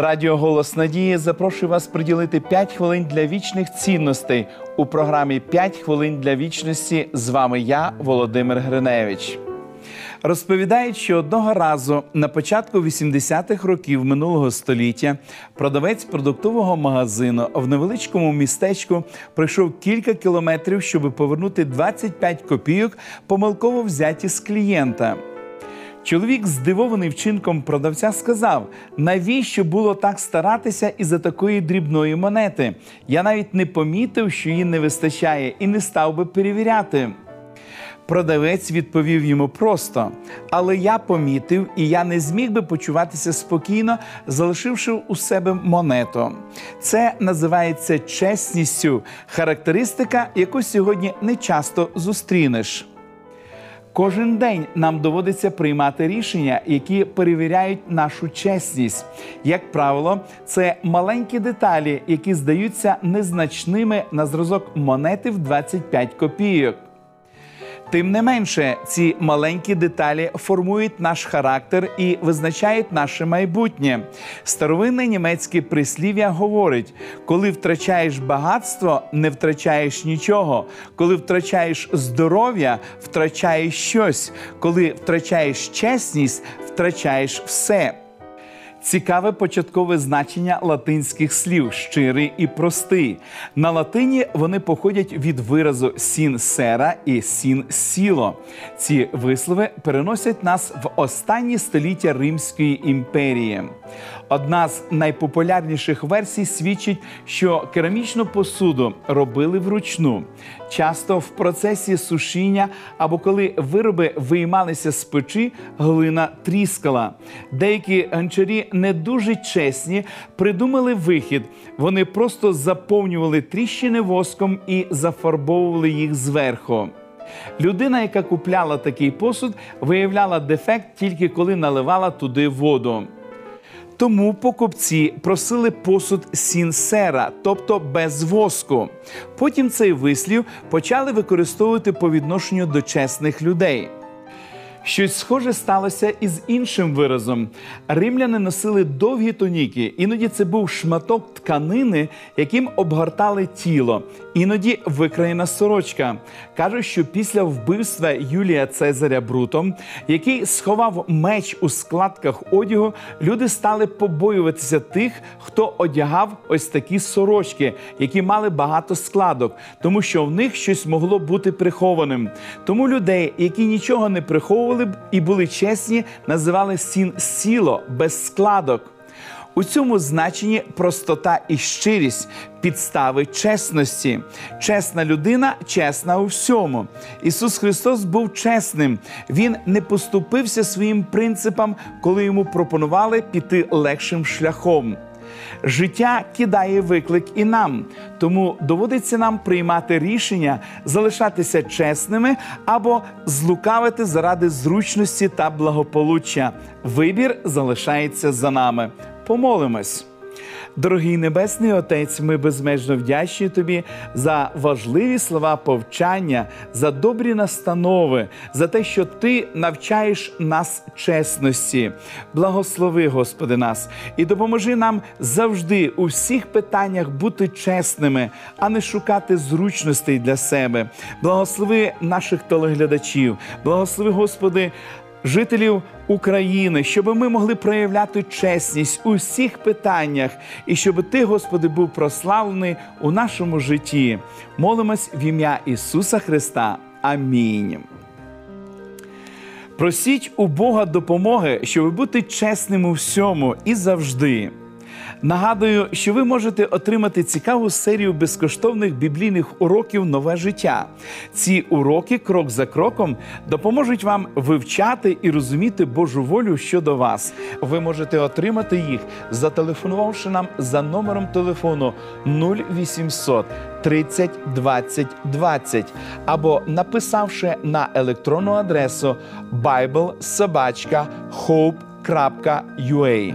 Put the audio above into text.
Радіо Голос Надії запрошує вас приділити 5 хвилин для вічних цінностей у програмі «5 хвилин для вічності. З вами я, Володимир Гриневич. Розповідають, що одного разу на початку 80-х років минулого століття продавець продуктового магазину в невеличкому містечку пройшов кілька кілометрів, щоб повернути 25 копійок, помилково взяті з клієнта. Чоловік, здивований вчинком продавця, сказав: навіщо було так старатися із за такої дрібної монети? Я навіть не помітив, що її не вистачає, і не став би перевіряти. Продавець відповів йому просто, але я помітив, і я не зміг би почуватися спокійно, залишивши у себе монету. Це називається чесністю, характеристика, яку сьогодні не часто зустрінеш. Кожен день нам доводиться приймати рішення, які перевіряють нашу чесність. Як правило, це маленькі деталі, які здаються незначними на зразок монети в 25 копійок. Тим не менше, ці маленькі деталі формують наш характер і визначають наше майбутнє. Старовинне німецьке прислів'я говорить: коли втрачаєш багатство, не втрачаєш нічого. Коли втрачаєш здоров'я, втрачаєш щось. Коли втрачаєш чесність, втрачаєш все. Цікаве початкове значення латинських слів щирий і простий. На латині вони походять від виразу сін сера і сін сіло. Ці вислови переносять нас в останні століття Римської імперії. Одна з найпопулярніших версій свідчить, що керамічну посуду робили вручну. Часто в процесі сушіння або коли вироби виймалися з печі, глина тріскала. Деякі гончарі не дуже чесні придумали вихід. Вони просто заповнювали тріщини воском і зафарбовували їх зверху. Людина, яка купляла такий посуд, виявляла дефект тільки коли наливала туди воду. Тому покупці просили посуд сінсера, тобто без воску. Потім цей вислів почали використовувати по відношенню до чесних людей. Щось схоже сталося із іншим виразом. Римляни носили довгі тоніки, іноді це був шматок тканини, яким обгортали тіло, іноді викраєна сорочка. Кажуть, що після вбивства Юлія Цезаря Брутом, який сховав меч у складках одягу, люди стали побоюватися тих, хто одягав ось такі сорочки, які мали багато складок, тому що в них щось могло бути прихованим. Тому людей, які нічого не приховували, б і були чесні, називали сін сіло без складок. У цьому значенні простота і щирість, підстави чесності. Чесна людина чесна у всьому. Ісус Христос був чесним. Він не поступився своїм принципам, коли йому пропонували піти легшим шляхом. Життя кидає виклик і нам, тому доводиться нам приймати рішення залишатися чесними або злукавити заради зручності та благополуччя. Вибір залишається за нами. Помолимось. Дорогий Небесний Отець, ми безмежно вдячні Тобі за важливі слова повчання, за добрі настанови, за те, що Ти навчаєш нас чесності. Благослови, Господи, нас і допоможи нам завжди у всіх питаннях бути чесними, а не шукати зручностей для себе. Благослови наших телеглядачів, благослови, Господи жителів України, щоб ми могли проявляти чесність у всіх питаннях, і щоб Ти, Господи, був прославлений у нашому житті. Молимось в ім'я Ісуса Христа. Амінь. Просіть у Бога допомоги, щоб бути чесним у всьому і завжди. Нагадую, що ви можете отримати цікаву серію безкоштовних біблійних уроків Нове життя. Ці уроки, крок за кроком, допоможуть вам вивчати і розуміти Божу волю щодо вас. Ви можете отримати їх, зателефонувавши нам за номером телефону 0800 30 20 20 або написавши на електронну адресу biblesobachka.hope.ua.